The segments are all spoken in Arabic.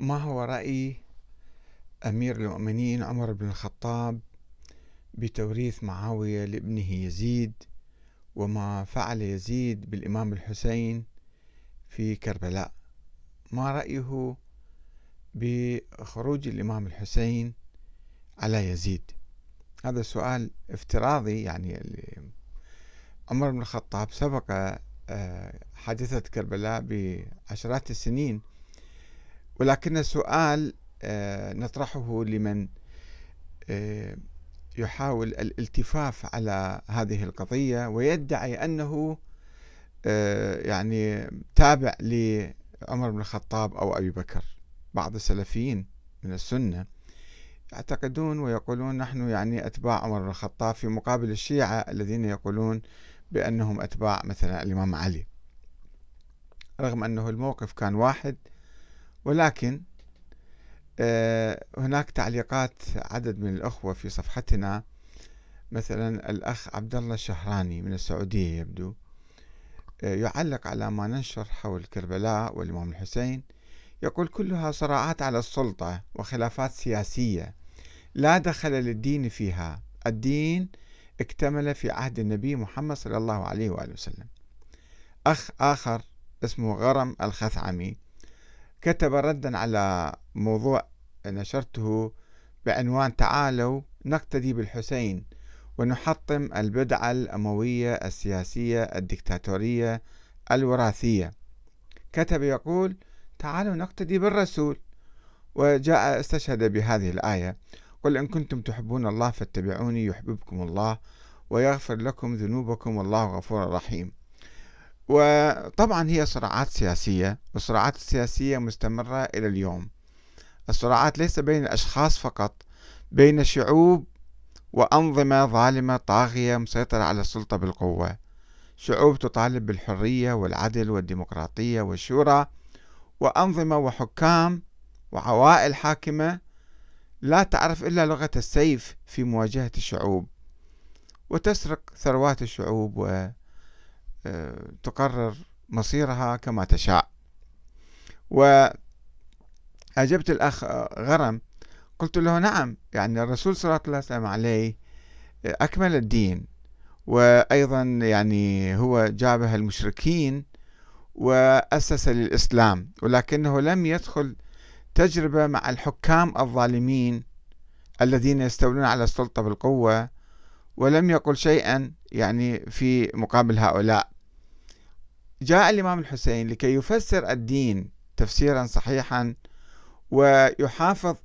ما هو رأي أمير المؤمنين عمر بن الخطاب بتوريث معاوية لابنه يزيد وما فعل يزيد بالإمام الحسين في كربلاء؟ ما رأيه بخروج الإمام الحسين على يزيد؟ هذا سؤال افتراضي يعني عمر بن الخطاب سبق آه، حادثة كربلاء بعشرات السنين. ولكن السؤال آه، نطرحه لمن آه، يحاول الالتفاف على هذه القضية ويدعي أنه يعني تابع لعمر بن الخطاب أو أبي بكر بعض السلفيين من السنة يعتقدون ويقولون نحن يعني أتباع عمر بن الخطاب في مقابل الشيعة الذين يقولون بأنهم أتباع مثلا الإمام علي رغم أنه الموقف كان واحد ولكن آه، هناك تعليقات عدد من الأخوة في صفحتنا. مثلا الأخ عبد الله الشهراني من السعودية يبدو آه، يعلق على ما ننشر حول كربلاء والإمام الحسين. يقول كلها صراعات على السلطة وخلافات سياسية لا دخل للدين فيها. الدين اكتمل في عهد النبي محمد صلى الله عليه وآله وسلم. أخ آخر اسمه غرم الخثعمي. كتب ردا على موضوع نشرته بعنوان تعالوا نقتدي بالحسين ونحطم البدعة الأموية السياسية الدكتاتورية الوراثية كتب يقول تعالوا نقتدي بالرسول وجاء استشهد بهذه الآية قل إن كنتم تحبون الله فاتبعوني يحببكم الله ويغفر لكم ذنوبكم والله غفور رحيم وطبعا هي صراعات سياسية والصراعات السياسية مستمرة إلى اليوم. الصراعات ليس بين الأشخاص فقط بين شعوب وأنظمة ظالمة طاغية مسيطرة على السلطة بالقوة. شعوب تطالب بالحرية والعدل والديمقراطية والشورى وأنظمة وحكام وعوائل حاكمة لا تعرف إلا لغة السيف في مواجهة الشعوب وتسرق ثروات الشعوب وتقرر مصيرها كما تشاء. وأجبت الأخ غرم قلت له نعم يعني الرسول صلى الله عليه وسلم عليه أكمل الدين. وأيضا يعني هو جابه المشركين وأسس للإسلام ولكنه لم يدخل تجربة مع الحكام الظالمين الذين يستولون على السلطة بالقوة ولم يقل شيئا يعني في مقابل هؤلاء. جاء الإمام الحسين لكي يفسر الدين تفسيرا صحيحا ويحافظ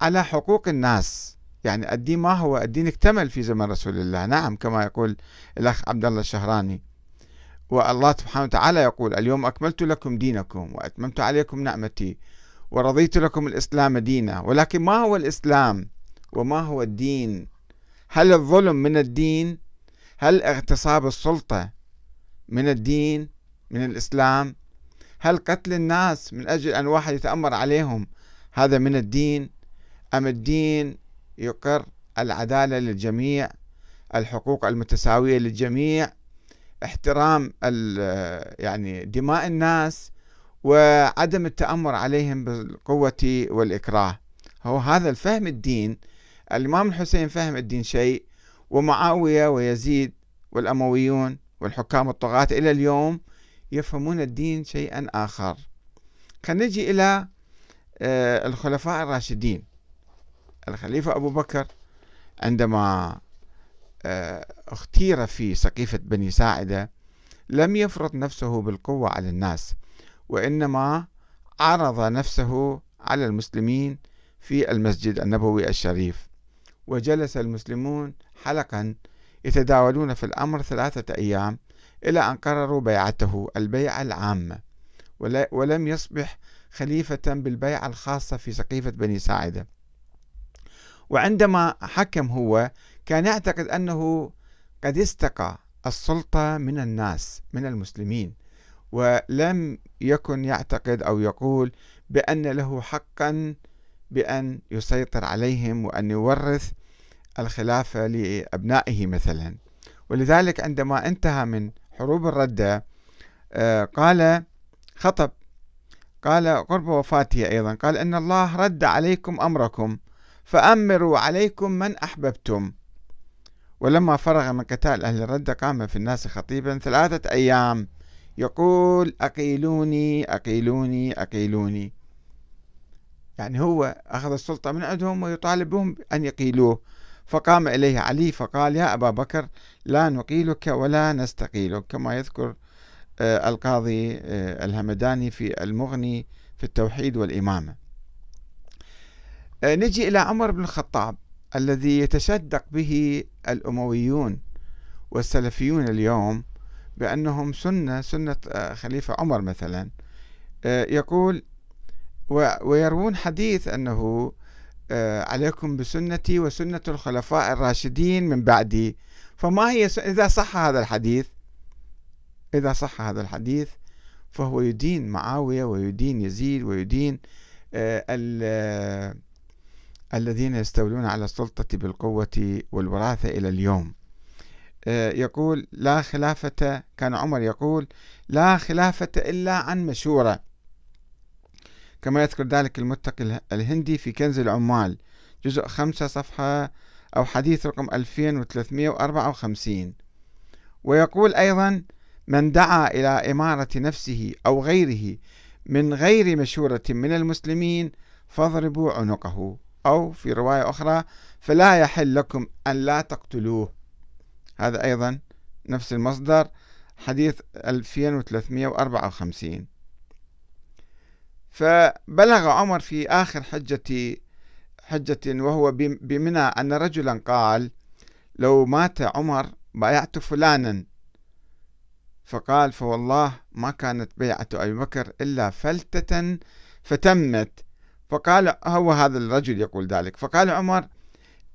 على حقوق الناس. يعني الدين ما هو؟ الدين اكتمل في زمن رسول الله. نعم كما يقول الأخ عبد الله الشهراني. والله سبحانه وتعالى يقول اليوم أكملت لكم دينكم وأتممت عليكم نعمتي ورضيت لكم الإسلام دينا. ولكن ما هو الإسلام وما هو الدين؟ هل الظلم من الدين؟ هل اغتصاب السلطة من الدين؟ من الإسلام؟ هل قتل الناس من أجل أن واحد يتأمر عليهم هذا من الدين؟ أم الدين يقر العدالة للجميع الحقوق المتساوية للجميع احترام يعني دماء الناس وعدم التأمر عليهم بالقوة والإكراه؟ هو هذا الفهم الدين. الإمام الحسين فهم الدين شيء ومعاوية ويزيد والأمويون والحكام الطغاة إلى اليوم يفهمون الدين شيئا آخر. خلينا نجي إلى آه، الخلفاء الراشدين. الخليفة أبو بكر عندما آه، اختير في سقيفة بني ساعدة لم يفرض نفسه بالقوة على الناس وإنما عرض نفسه على المسلمين في المسجد النبوي الشريف. وجلس المسلمون حلقا يتداولون في الأمر ثلاثة أيام إلى أن قرروا بيعته البيعة العامة ولم يصبح خليفة بالبيعة الخاصة في سقيفة بني ساعدة. وعندما حكم هو كان يعتقد أنه قد استقى السلطة من الناس من المسلمين. ولم يكن يعتقد أو يقول بأن له حقا بأن يسيطر عليهم وأن يورث الخلافة لأبنائه مثلا. ولذلك عندما انتهى من حروب الردة آه، قال خطب قال قرب وفاته أيضا قال إن الله رد عليكم أمركم فأمروا عليكم من أحببتم. ولما فرغ من قتال أهل الردة قام في الناس خطيبا ثلاثة أيام يقول أقيلوني أقيلوني أقيلوني. يعني هو أخذ السلطة من عندهم ويطالب بهم أن يقيلوه. فقام إليه علي فقال يا أبا بكر لا نقيلك ولا نستقيلك. كما يذكر آه، القاضي آه، الهمداني في المغني في التوحيد والإمامة. آه، نجي إلى عمر بن الخطاب الذي يتشدق به الأمويون والسلفيون اليوم بأنهم سنة سنة خليفة عمر مثلا. يقول ويروون حديث أنه عليكم بسنتي وسنة الخلفاء الراشدين من بعدي. فما هي إذا صح هذا الحديث إذا صح هذا الحديث فهو يدين معاوية ويدين يزيد ويدين آه، آه، الذين يستولون على السلطة بالقوة والوراثة إلى اليوم. آه، يقول لا خلافة كان عمر يقول لا خلافة إلا عن مشورة. كما يذكر ذلك المتقي الهندي في كنز العمال. جزء خمسة صفحة أو حديث رقم 2354 ويقول أيضا من دعا إلى إمارة نفسه أو غيره من غير مشورة من المسلمين فاضربوا عنقه. أو في رواية أخرى فلا يحل لكم أن لا تقتلوه. هذا أيضا نفس المصدر حديث 2354 فبلغ عمر في آخر حجة حجة وهو بمنى أن رجلا قال لو مات عمر بايعت فلانا. فقال فوالله ما كانت بيعة أبي بكر إلا فلتة فتمت. فقال هو هذا الرجل يقول ذلك. فقال عمر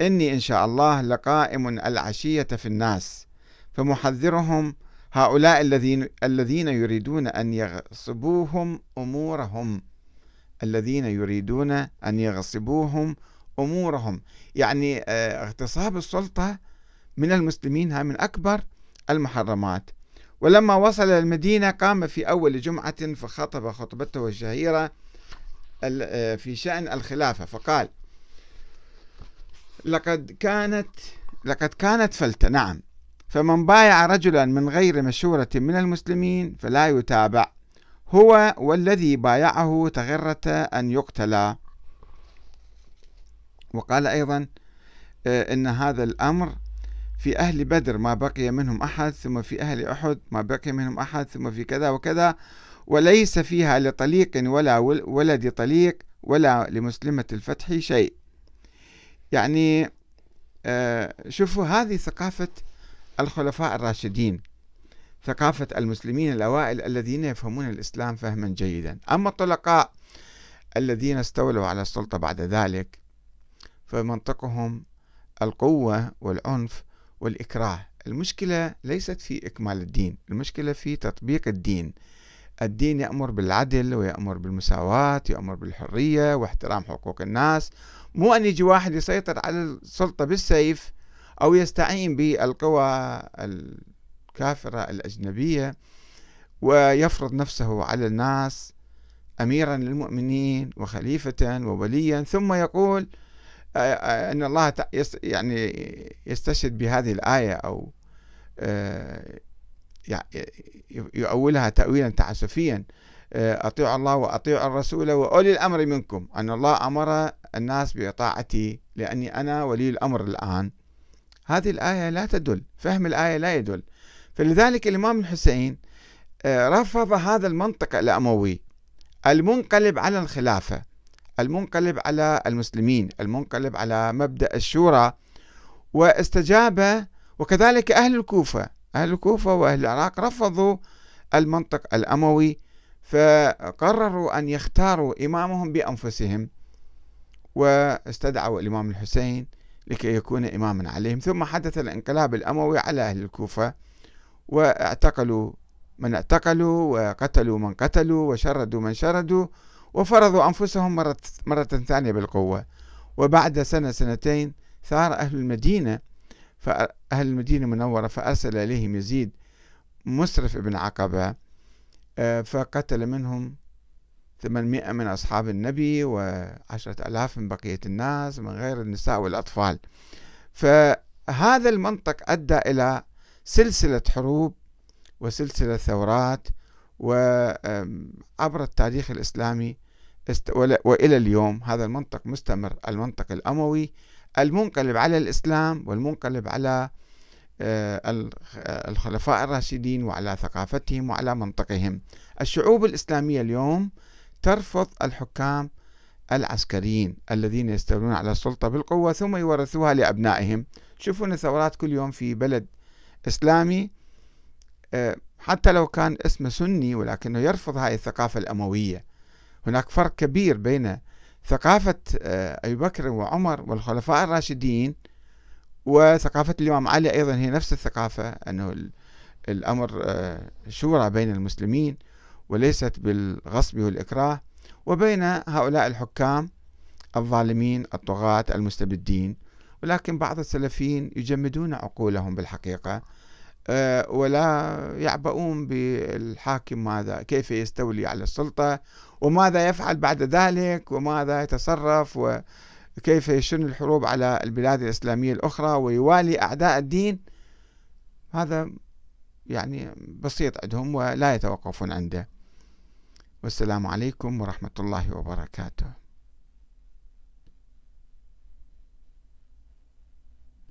إني إن شاء الله لقائم العشية في الناس فمحذرهم هؤلاء الذين الذين يريدون أن يغصبوهم أمورهم. الذين يريدون أن يغصبوهم أمورهم. يعني آه، اغتصاب السلطة من المسلمين من أكبر المحرمات. ولما وصل المدينة قام في أول جمعة فخطب خطبته الشهيرة آه، في شأن الخلافة فقال لقد كانت لقد كانت فلتة. نعم. فمن بايع رجلا من غير مشورة من المسلمين فلا يتابع. هو والذي بايعه تغرة أن يقتل. وقال أيضا آه، إن هذا الأمر في أهل بدر ما بقي منهم أحد ثم في أهل أحد ما بقي منهم أحد ثم في كذا وكذا وليس فيها لطليق ولا ولد طليق ولا لمسلمة الفتح شيء. يعني آه، شوفوا هذه ثقافة الخلفاء الراشدين. ثقافة المسلمين الأوائل الذين يفهمون الإسلام فهما جيدا. أما الطلقاء الذين استولوا على السلطة بعد ذلك فمنطقهم القوة والعنف والإكراه. المشكلة ليست في إكمال الدين المشكلة في تطبيق الدين. الدين يأمر بالعدل ويأمر بالمساواة يأمر بالحرية واحترام حقوق الناس. مو أن يجي واحد يسيطر على السلطة بالسيف أو يستعين بالقوى الكافرة الأجنبية ويفرض نفسه على الناس أميرا للمؤمنين وخليفة ووليا ثم يقول أن الله يعني يستشهد بهذه الآية أو يؤولها تأويلا تعسفيا أطيعوا الله وأطيعوا الرسول وأولي الأمر منكم. أن الله أمر الناس بطاعتي لأني أنا ولي الأمر الآن. هذه الآية لا تدل فهم الآية لا يدل. فلذلك الإمام الحسين رفض هذا المنطق الأموي المنقلب على الخلافة المنقلب على المسلمين المنقلب على مبدأ الشورى واستجاب وكذلك أهل الكوفة أهل الكوفة وأهل العراق رفضوا المنطق الأموي فقرروا أن يختاروا إمامهم بأنفسهم واستدعوا الإمام الحسين لكي يكون إماما عليهم ثم حدث الانقلاب الأموي على أهل الكوفة واعتقلوا من اعتقلوا وقتلوا من قتلوا وشردوا من شردوا وفرضوا أنفسهم مرة, مرة ثانية بالقوة. وبعد سنة سنتين ثار أهل المدينة فأهل المدينة المنورة فأرسل إليهم يزيد مسرف ابن عقبة آه، فقتل منهم 800 من أصحاب النبي وعشرة ألاف من بقية الناس من غير النساء والأطفال. فهذا المنطق أدى إلى سلسلة حروب وسلسلة ثورات وعبر التاريخ الإسلامي وإلى اليوم هذا المنطق مستمر المنطق الأموي المنقلب على الإسلام والمنقلب على آه، الخلفاء الراشدين وعلى ثقافتهم وعلى منطقهم. الشعوب الإسلامية اليوم ترفض الحكام العسكريين الذين يستولون على السلطة بالقوة ثم يورثوها لأبنائهم. شوفون ثورات كل يوم في بلد إسلامي آه، حتى لو كان اسمه سني ولكنه يرفض هذه الثقافة الأموية. هناك فرق كبير بين ثقافة آه، أبي بكر وعمر والخلفاء الراشدين وثقافة الإمام علي أيضا هي نفس الثقافة أنه الأمر آه، شورى بين المسلمين وليست بالغصب والإكراه وبين هؤلاء الحكام الظالمين الطغاة المستبدين. ولكن بعض السلفيين يجمدون عقولهم بالحقيقة آه، ولا يعبؤون بالحاكم ماذا كيف يستولي على السلطة وماذا يفعل بعد ذلك وماذا يتصرف وكيف يشن الحروب على البلاد الإسلامية الأخرى ويوالي أعداء الدين. هذا يعني بسيط عندهم ولا يتوقفون عنده. والسلام عليكم ورحمة الله وبركاته.